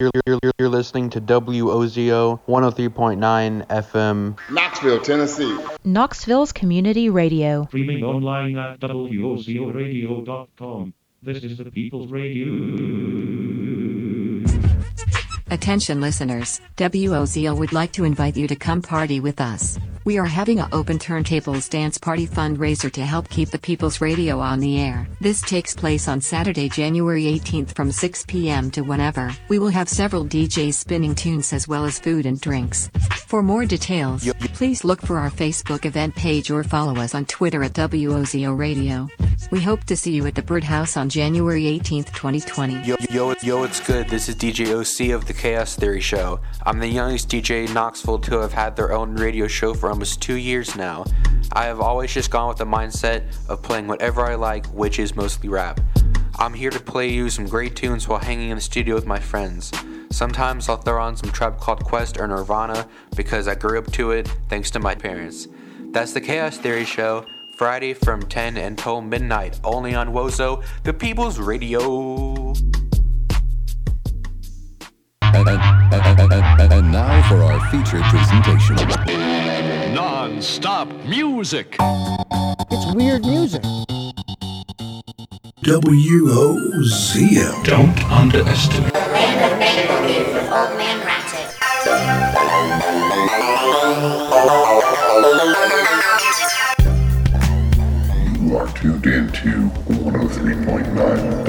You're, you're, you're listening to WOZO 103.9 FM. Knoxville, Tennessee. Knoxville's Community Radio. Streaming online at WOZORadio.com. This is the People's Radio. Attention listeners, WOZO would like to invite you to come party with us. We are having a open turntables dance party fundraiser to help keep the People's Radio on the air. This takes place on Saturday, January 18th from 6 p.m. to whenever. We will have several DJs spinning tunes as well as food and drinks. For more details, please look for our Facebook event page or follow us on Twitter at WOZO Radio. We hope to see you at the Birdhouse on January 18th, 2020. Yo, yo, yo, it's good. This is DJ OC of the Chaos Theory Show. I'm the youngest DJ in Knoxville to have had their own radio show for almost two years now. I have always just gone with the mindset of playing whatever I like, which is mostly rap. I'm here to play you some great tunes while hanging in the studio with my friends. Sometimes I'll throw on some Tribe Called Quest or Nirvana because I grew up to it thanks to my parents. That's the Chaos Theory Show, Friday from 10 until midnight, only on Wozo, the People's Radio. And- and- and- and now for our feature presentation. Non-stop music. It's weird music. WOZO. Don't underestimate. Random make-believe with Old Man Ratchet. You are tuned in to 103.9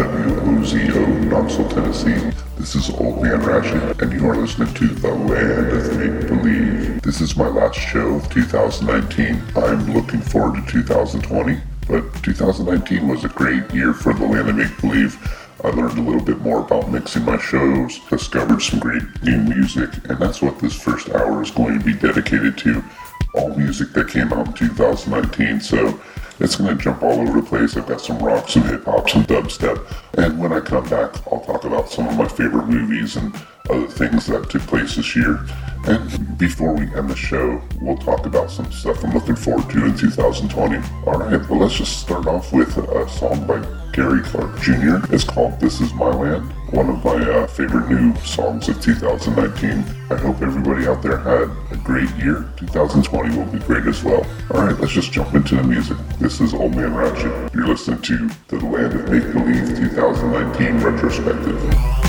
WOZO, oh, Knoxville, Tennessee. This is Old Man Ratchet, and you are listening to The Land of Make Believe. This is my last show of 2019. I'm looking forward to 2020, but 2019 was a great year for The Land of Make Believe. I learned a little bit more about mixing my shows, discovered some great new music, and that's what this first hour is going to be dedicated to. All music that came out in 2019, so it's to jump all over the place. I've got some rock, some hip hop, some dubstep, and when I come back, I'll talk about some of my favorite movies and other things that took place this year. And before we end the show, we'll talk about some stuff I'm looking forward to in 2020. Alright, well, let's just start off with a song by Gary Clark Jr. It's called This Is My Land, one of my uh, favorite new songs of 2019. I hope everybody out there had a great year. 2020 will be great as well. Alright, let's just jump into the music. This is Old Man Ratchet. You're listening to The Land of Make Believe 2019 Retrospective.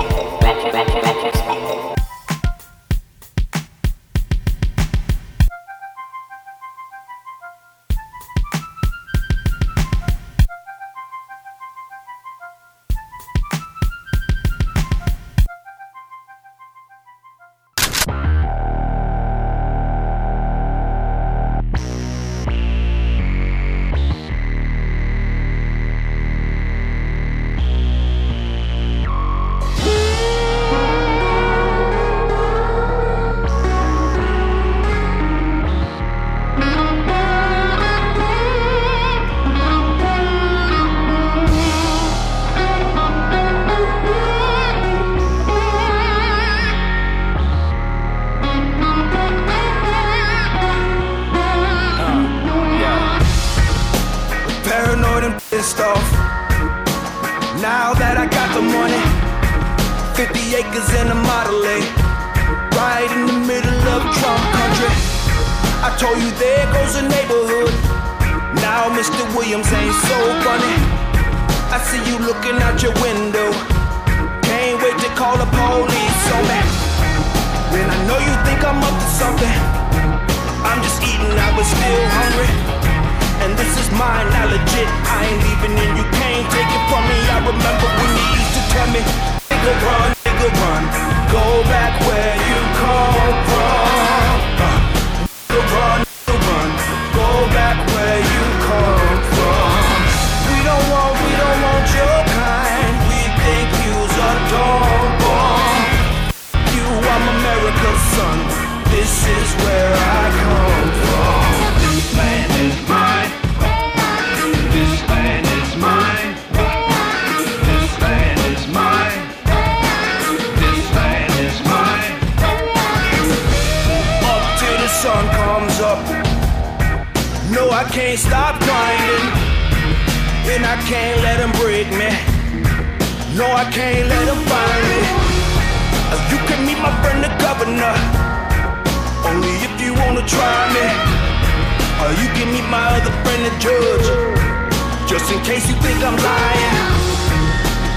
in case you think I'm lying.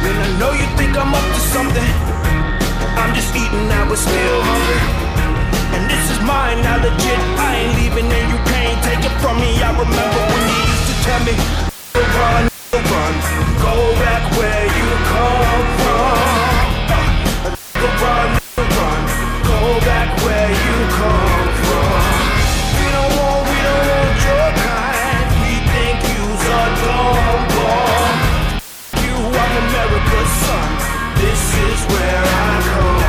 And I know you think I'm up to something. I'm just eating now, but still hungry. And this is mine now, legit. I ain't leaving, and you can't take it from me. I remember when you used to tell me, run, run, go back where you come from. where I go.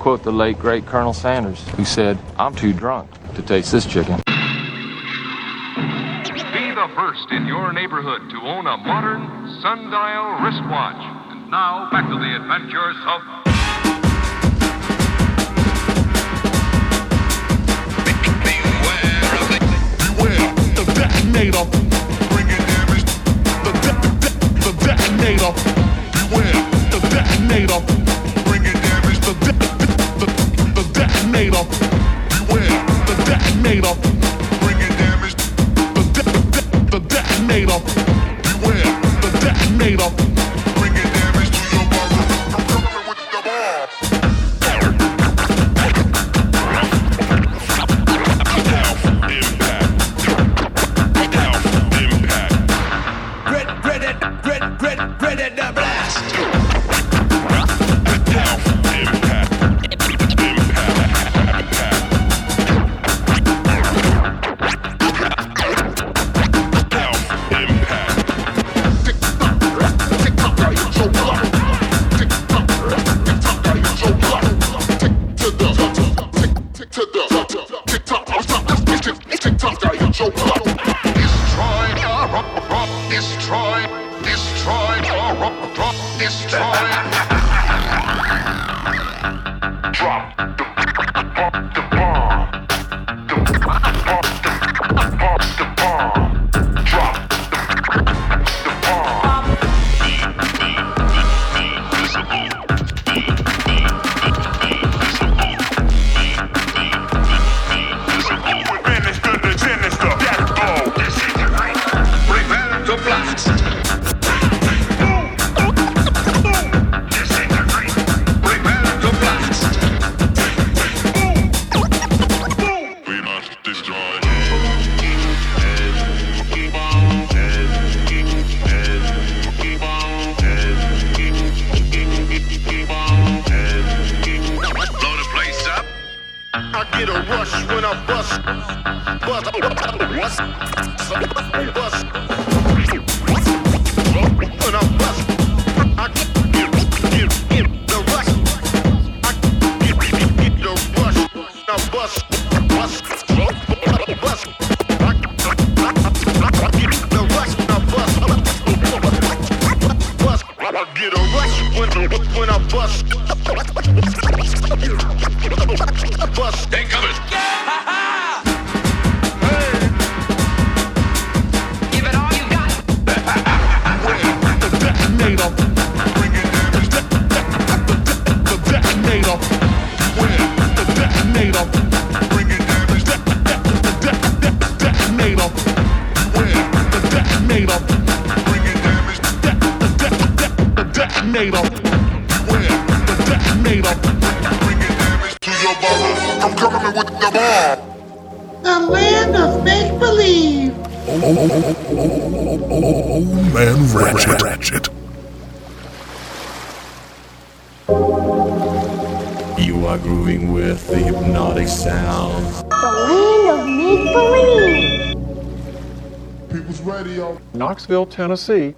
quote the late, great Colonel Sanders, who said, I'm too drunk to taste this chicken. Be the first in your neighborhood to own a modern sundial wristwatch. And now, back to the adventures of detonator. Bringing damage. The, de- de- the detonator. Beware the detonator. detonator. Beware the detonator. Bringing damage. The, de- the, de- the detonator. Beware the detonator. when I bust, bust, bust, bust. bust. Knoxville, Tennessee,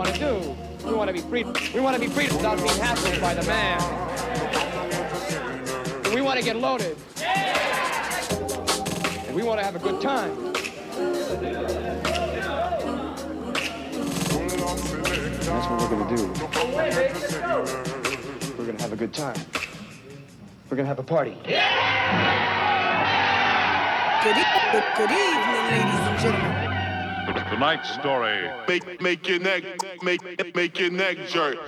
want to do. We want to be free. We want to be free without being hassled by the man. And we want to get loaded. And we want to have a good time. That's what we're going to do. We're going to have a good time. We're going to have a party. Good, e- good evening, ladies and gentlemen. Tonight's story. Make make your neck make make your neck jerk.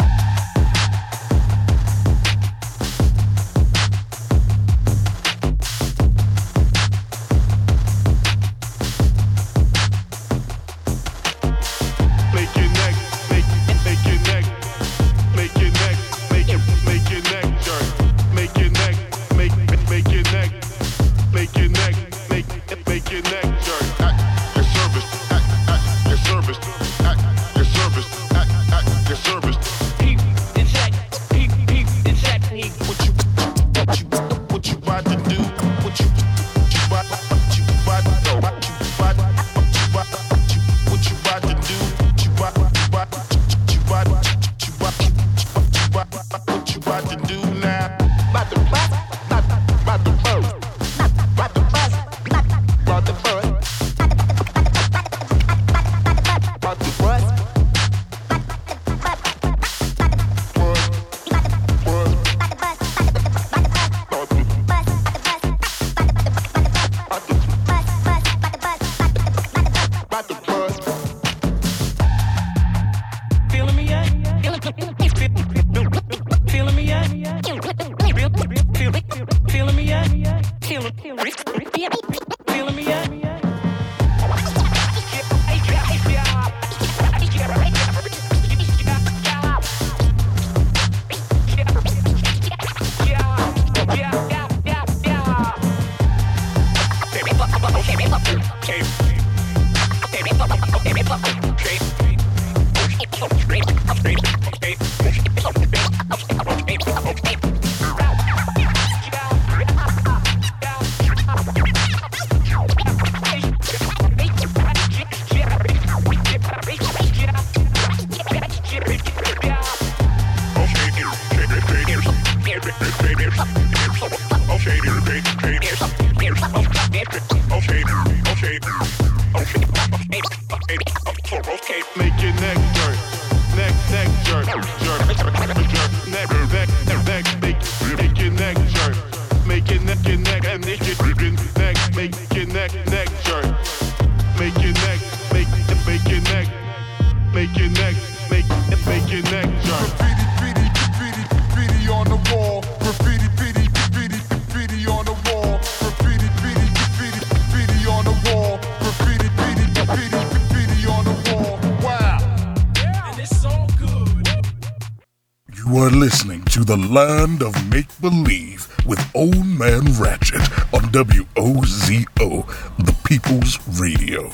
Listening to the land of make believe with Old Man Ratchet on WOZO, the People's Radio.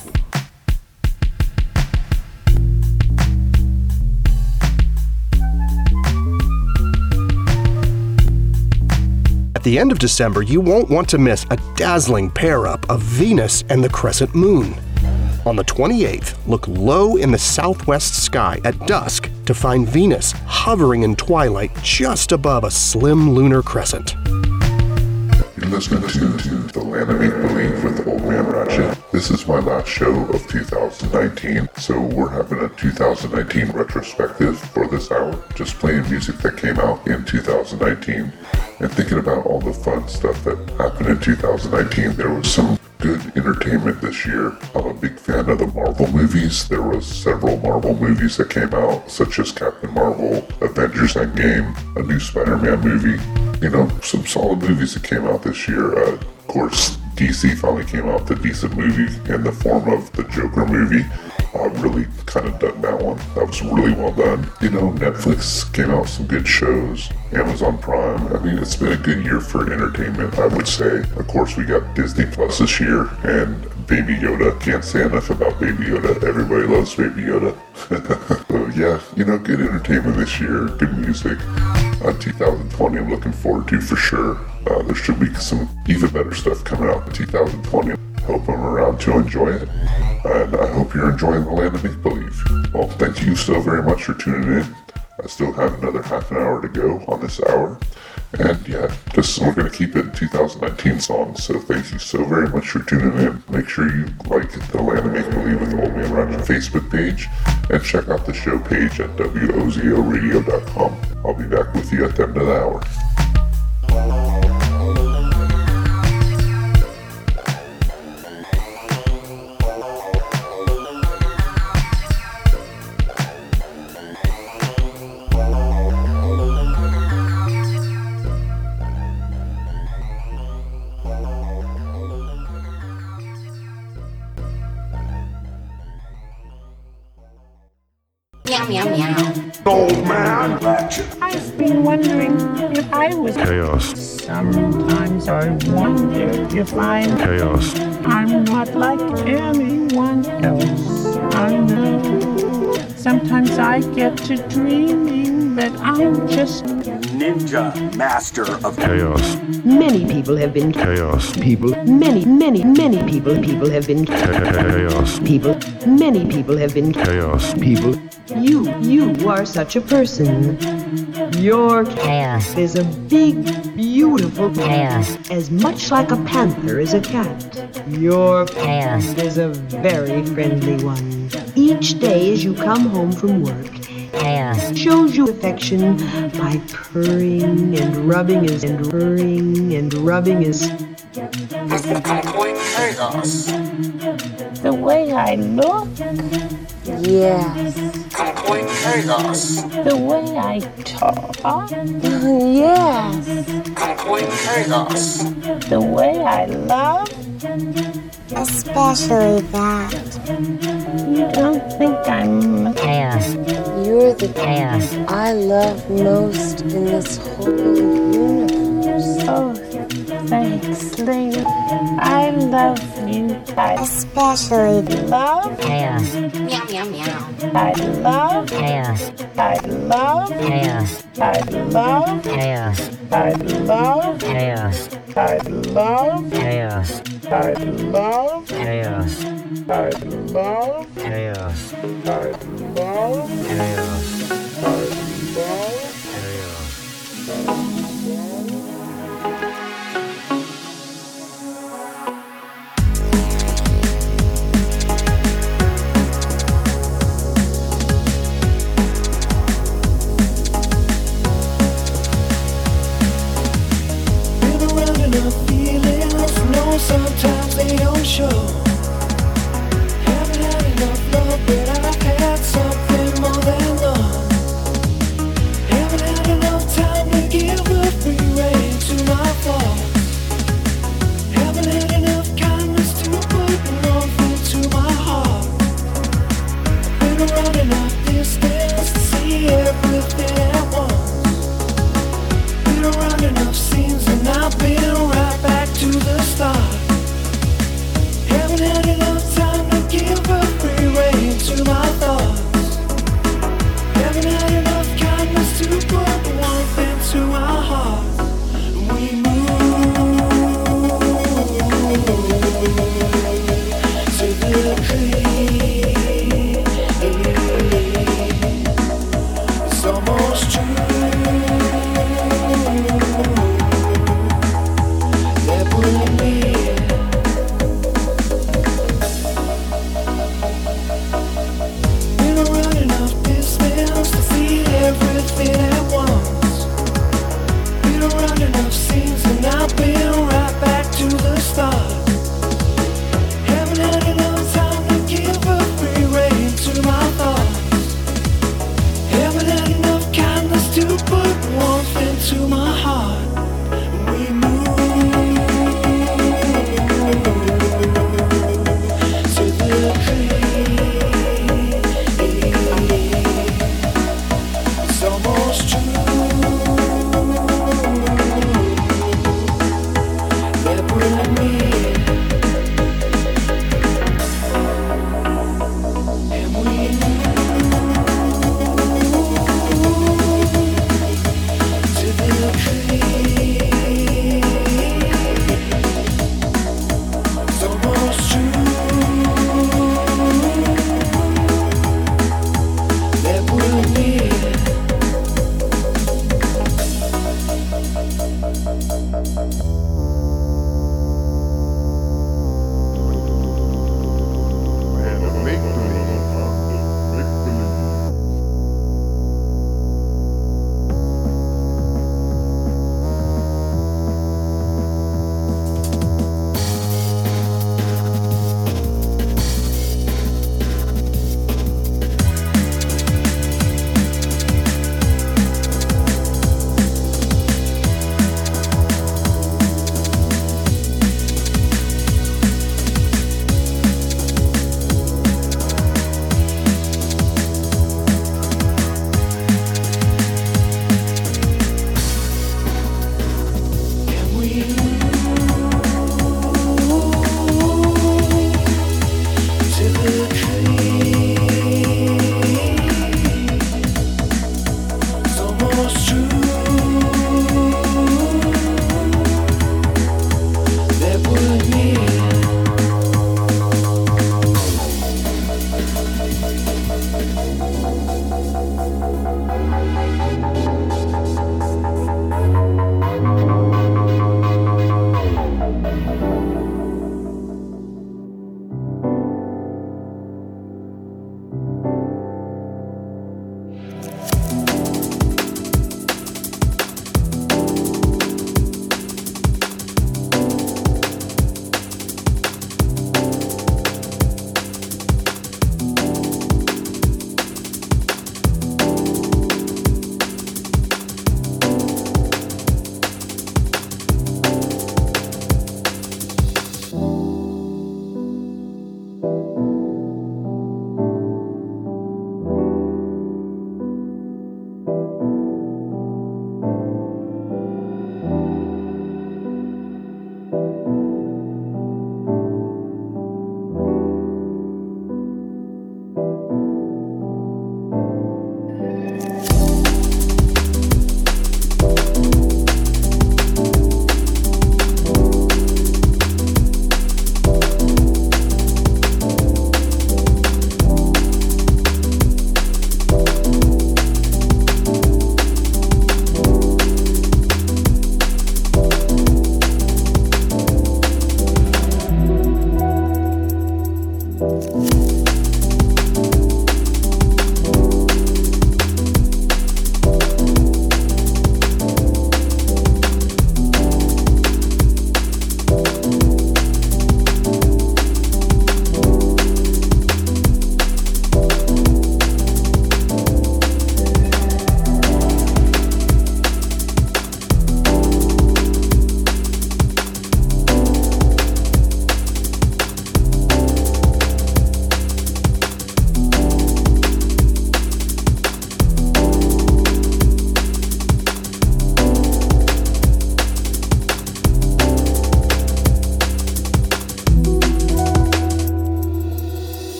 At the end of December, you won't want to miss a dazzling pair up of Venus and the crescent moon. On the 28th, look low in the southwest sky at dusk to find Venus hovering in twilight just above a slim lunar crescent. You're listening to The Land of Make Believe with Old Man Ratchet. This is my last show of 2019, so we're having a 2019 retrospective for this hour, just playing music that came out in 2019 and thinking about all the fun stuff that happened in 2019. There was some good entertainment this year. I'm a big fan of the Marvel movies. There was several Marvel movies that came out, such as Captain Marvel, Avengers Endgame, a new Spider-Man movie. You know, some solid movies that came out this year. Uh, of course, DC finally came out with a decent movie in the form of the Joker movie. I really kind of dug that one. That was really well done. You know, Netflix came out with some good shows. Amazon Prime. I mean, it's been a good year for entertainment, I would say. Of course, we got Disney Plus this year and Baby Yoda. Can't say enough about Baby Yoda. Everybody loves Baby Yoda. so yeah, you know, good entertainment this year. Good music. Uh, 2020, I'm looking forward to for sure. Uh, there should be some even better stuff coming out in 2020. I hope I'm around to enjoy it. And I hope you're enjoying the land of make believe. Well, thank you so very much for tuning in. I still have another half an hour to go on this hour. And yeah, just we're gonna keep it 2019 songs. So thank you so very much for tuning in. Make sure you like the Land of Make Believe with Old Man Ratchet Facebook page and check out the show page at wozoradio.com. I'll be back with you at the end of the hour. Meow, meow, meow. Old man Ratchet. I've been wondering if I was Chaos. Sometimes I wonder if I'm Chaos. I'm not like anyone else. I know. Sometimes I get to dreaming that I'm just Ninja Master of Chaos. Many people have been Chaos. people. Many, many, many people. People have been Chaos. people. Many people have been Chaos. people. You, you are such a person. Your Chaos. is a big, beautiful Chaos. as much like a panther as a cat. Your Chaos. is a very friendly one. Each day as you come home from work, Chaos. shows you affection by purring and rubbing his and purring and rubbing his Chaos. the way I look, Yes. Complete chaos. the way I talk, Yes. Complete chaos. the way I love. Especially that. You don't think I'm Chaos. You're the chaos I love most in this whole universe. Oh, thanks. I love you. I Especially love. chaos. Meow, meow, meow. I love. Chaos. I love. Chaos. I love. Chaos. I love. Chaos. I love. Chaos. I love. Chaos. I love. Chaos. I love. Chaos. Show. Thank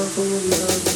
love, oh love.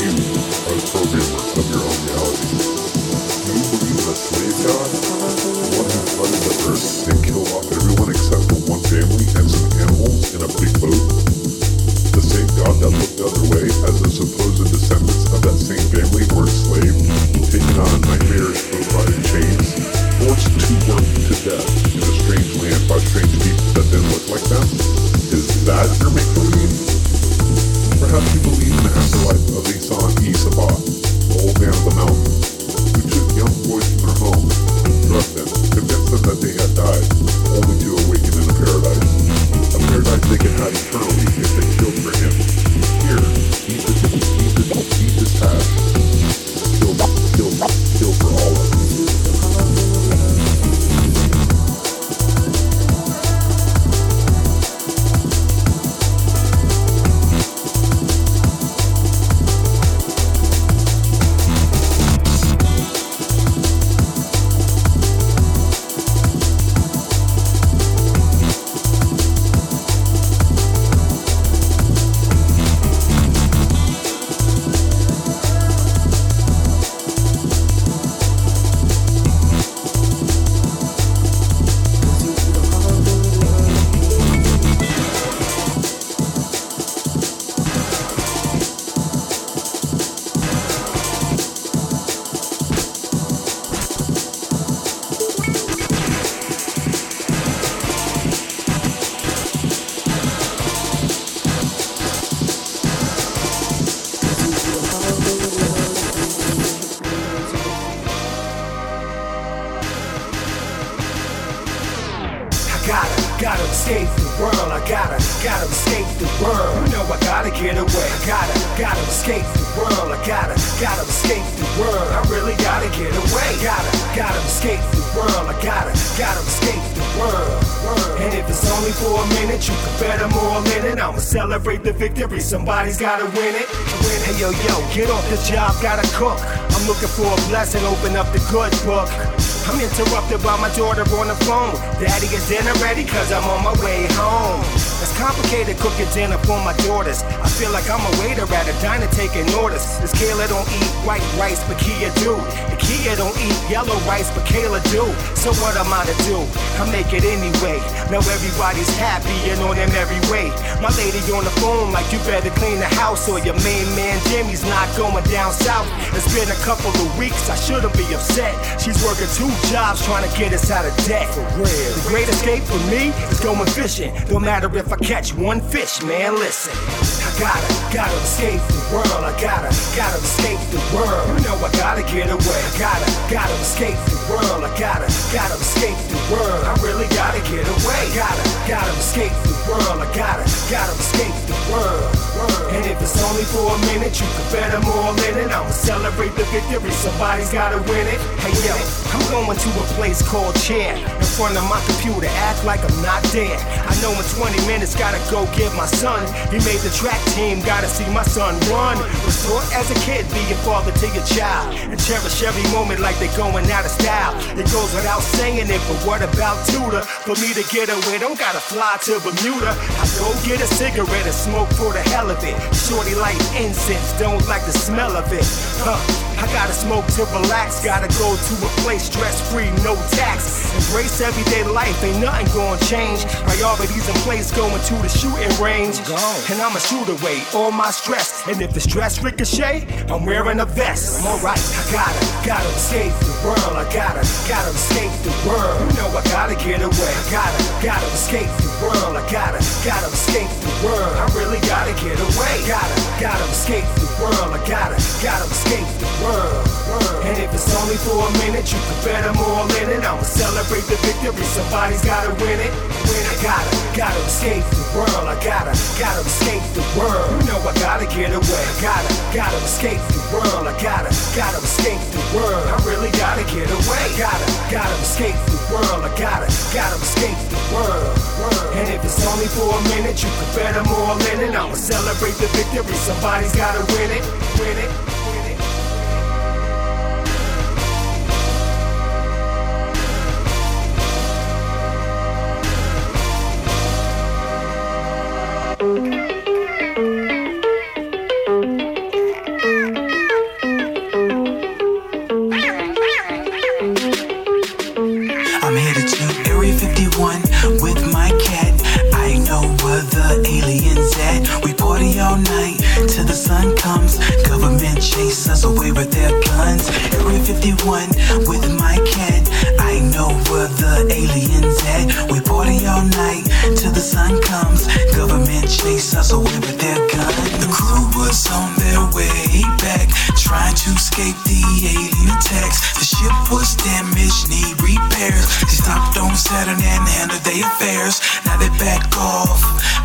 You gotta, gotta escape the world. I gotta, gotta escape the world. You know I gotta get away. I gotta, gotta escape the world. I gotta, gotta escape the world. I really gotta get away. Gotta, gotta escape the world. I gotta, gotta escape the world. And if it's only for a minute, you can bet I'm all in it. I'ma celebrate the victory. Somebody's gotta win it. Hey yo yo, get off the job, gotta cook. I'm looking for a blessing, open up the good book. I'm interrupted by my daughter on the phone. Daddy, is dinner ready? Cause I'm on my way home. It's complicated cooking dinner for my daughters. I feel like I'm a waiter at a diner taking orders. This Kayla don't eat white rice, but Kia do. And Kia don't eat yellow rice, but Kayla do. So what am I to do? I make it anyway. Now everybody's happy and on them every way. My lady on the phone like you better clean the house or your main man Jimmy's not going down south. It's been a couple of weeks, I shouldn't be upset. She's working two jobs trying to get us out of debt. For real. The great escape for me is going fishing. Don't matter if I catch one fish, man, listen. I gotta, gotta escape the world. I gotta, gotta escape the world. You know I gotta get away. I gotta, gotta escape the world. I gotta, gotta escape the world. I really gotta get away. Gotta, gotta escape the world. I gotta, gotta escape the world. And if it's only for a minute, you could bet I'm all in it. I'ma celebrate the victory, somebody's gotta win it. Hey yo, I'm going to a place called Chair in front of my computer, act like I'm not there. I know in 20 minutes, gotta go get my son. He made the track team, gotta see my son run. Was taught as a kid, be a father to your child, and cherish every moment like they're going out of style. It goes without saying it, but what about Tudor? For me to get away, don't gotta fly to Bermuda. I go get a cigarette and smoke for the hell of it. Shorty like incense, don't like the smell of it. Huh. I gotta smoke to relax, gotta go to a place stress free, no tax. Embrace everyday life, ain't nothing gonna change. Priorities in place, going to the shooting range. And I'ma shoot away all my stress. And if the stress ricochet, I'm wearing a vest. I'm alright, I gotta, gotta escape the world. I gotta, gotta escape the world. You know I gotta get away. I gotta, gotta escape the world. I gotta, gotta escape the world. I really gotta get away. I Gotta, gotta escape the world. I gotta, gotta escape the world. And if it's only for a minute, you can bet I'm all in it. I'ma celebrate the victory. Somebody's gotta win it. Win it. Gotta, gotta escape the world. I gotta, gotta escape the world. You know I gotta get away. I Gotta, gotta escape the world. I gotta, gotta escape the world. I really gotta get away. Gotta, gotta escape the world. I gotta, gotta escape the world. And if it's only for a minute, you can bet I'm all in it. I'ma celebrate the victory. Somebody's gotta win it. Win it. All night till the sun comes. Government chase us away with their guns. The crew was on their way back, trying to escape the alien attacks. The ship was damaged, need repairs. They stopped on Saturn and handled their affairs. Now they back off,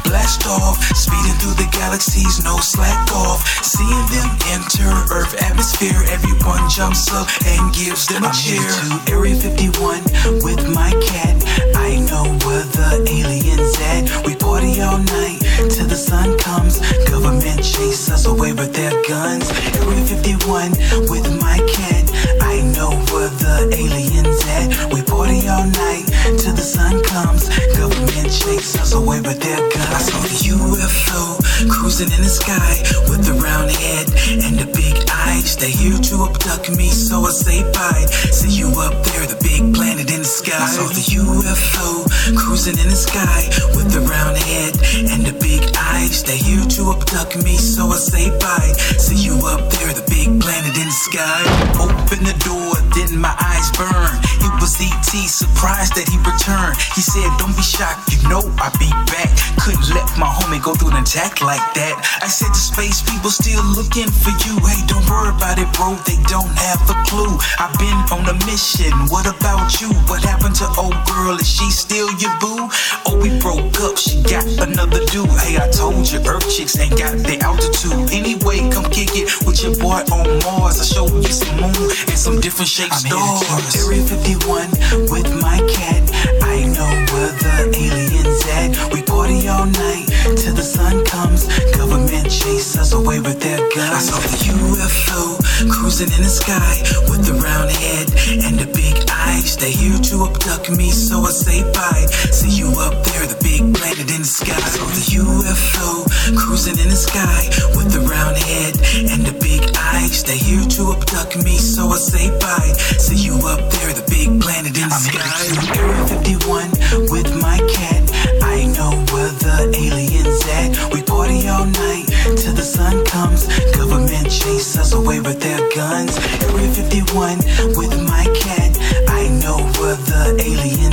blast off, speeding through the galaxies, no slack off. Seeing them enter Earth atmosphere, everyone jumps up and gives them a cheer. to Area 51 with my cat. I know where the aliens at. We party all night till the sun comes. Government chase us away with their guns. Area 51 with my cat. I know where the aliens at. We party all night till the sun comes. Government chase us away with their guns. I saw the UFO cruising in the sky with the round head and the big eyes. They here to abduct me, so I say bye. See you up there, the big planet in the sky. I saw the UFO cruising in the sky with the round head and the big eyes. They here to abduct me, so I say bye. See you up there, the big planet in the sky. Open the door, then my eyes burn. It was ET, surprised that he returned. He said, Don't be shocked, you know I'll be back. Couldn't let my homie go through an attack like that. I said to space people still looking for you. Hey, don't worry about it, bro. They don't have a clue. I've been on a mission. What about you? What happened to old girl? Is she still your boo? Oh, we broke up. She got another dude. Hey, I told you, Earth chicks ain't got the altitude. Anyway, come kick it with your boy on Mars. I'll show you some moon and some different shaped stars. Area 51 with my cat. I know where the aliens at. We party all night till the sun comes. Government chase us away with their guns. I saw the UFO cruising in the sky with the round head and the big eyes. They here to abduct me, so I say bye. See you up there, the big planet in the sky. Saw the UFO cruising in the sky with the round head and the big eyes. They here to abduct me, so I say bye. See you up there, the big planet in the sky. Area 51 with my cat. I know where the aliens at. We party all night till the sun comes. Government chase us away with their guns. Area 51 with my cat. I know where the aliens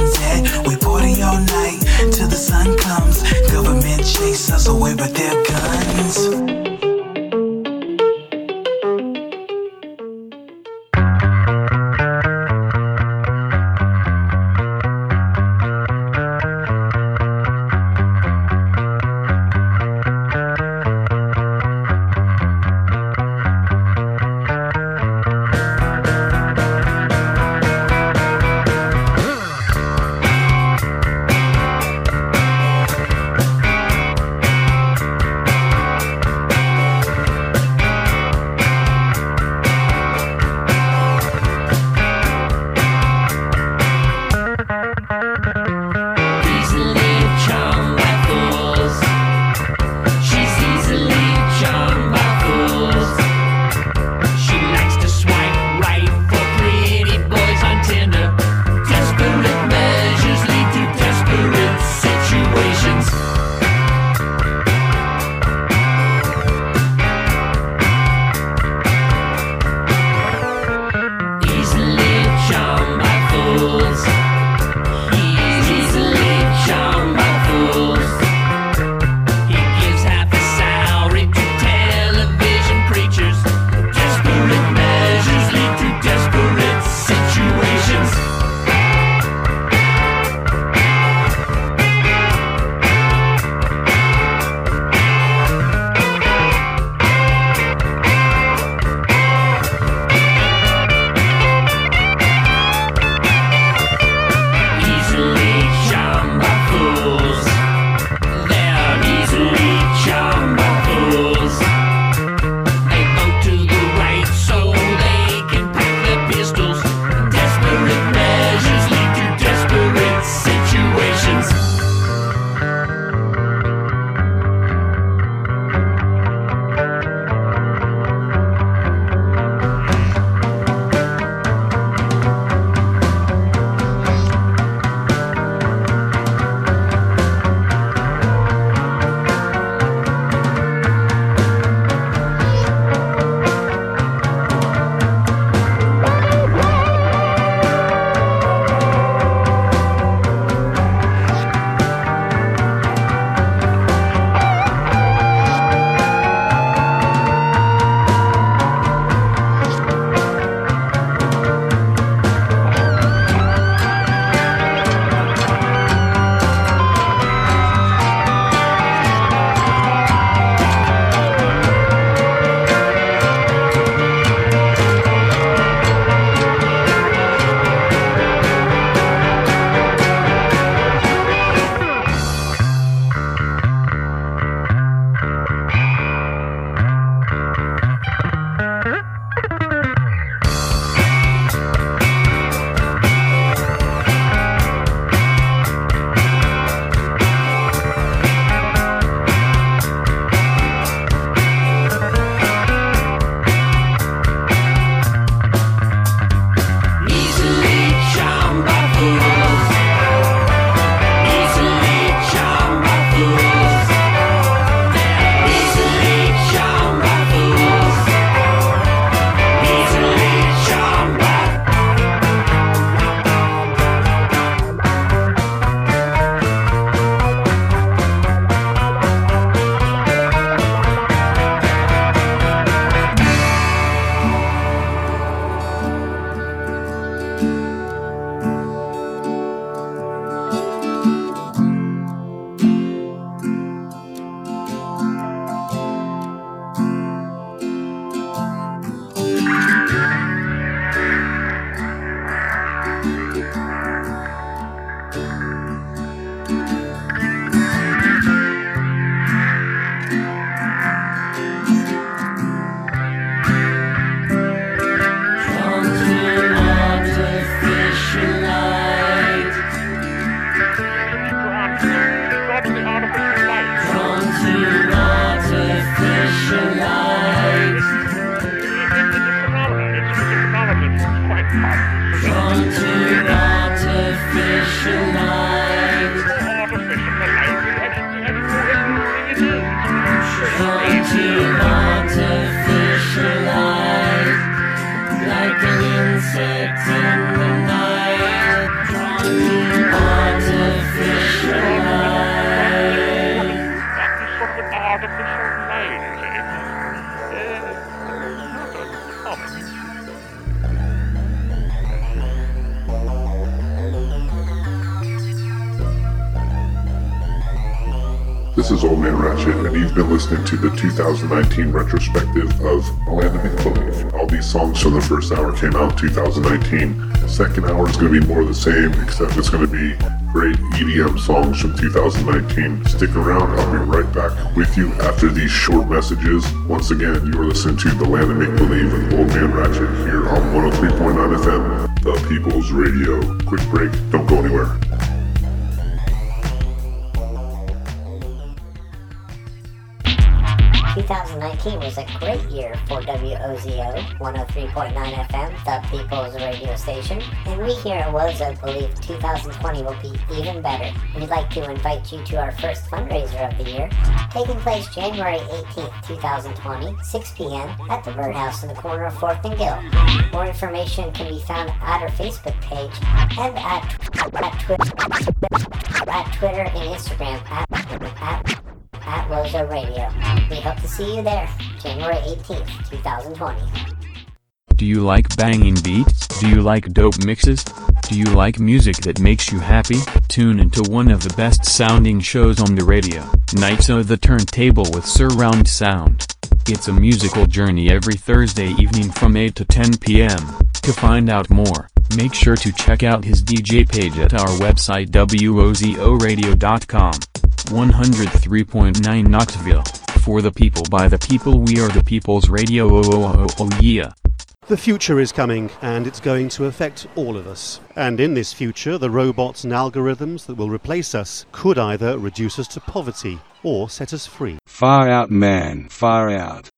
chase us away with their guns. This is Old Man Ratchet, and you've been listening to the 2019 retrospective of Make Believe. All these songs from the first hour came out in 2019. The second hour is going to be more of the same, except it's going to be great EDM songs from 2019. Stick around, I'll be right back with you after these short messages. Once again, you are listening to The Land of Make Believe with Old Man Ratchet here on 103.9 FM, The People's Radio. Quick break, don't go anywhere. 2019 was a great year for WOZO 103.9 FM, the People's Radio Station. And we here at WOZO believe 2020 will be even better. We'd like to invite you to our first fundraiser of the year, taking place January 18th, 2020, 6 p.m. at the Birdhouse in the corner of 4th and Gill. More information can be found at our Facebook page and at, at, Twitter, at Twitter and Instagram at, at at Wozo Radio. We hope to see you there, January 18th, 2020. Do you like banging beats? Do you like dope mixes? Do you like music that makes you happy? Tune into one of the best sounding shows on the radio, Nights of the Turntable with Surround Sound. It's a musical journey every Thursday evening from 8 to 10 p.m. To find out more, make sure to check out his DJ page at our website wozoradio.com. 103.9 Knoxville. For the people by the people we are the people's radio oh, oh oh oh oh yeah. The future is coming, and it's going to affect all of us. And in this future, the robots and algorithms that will replace us could either reduce us to poverty or set us free. Far out, man, far out.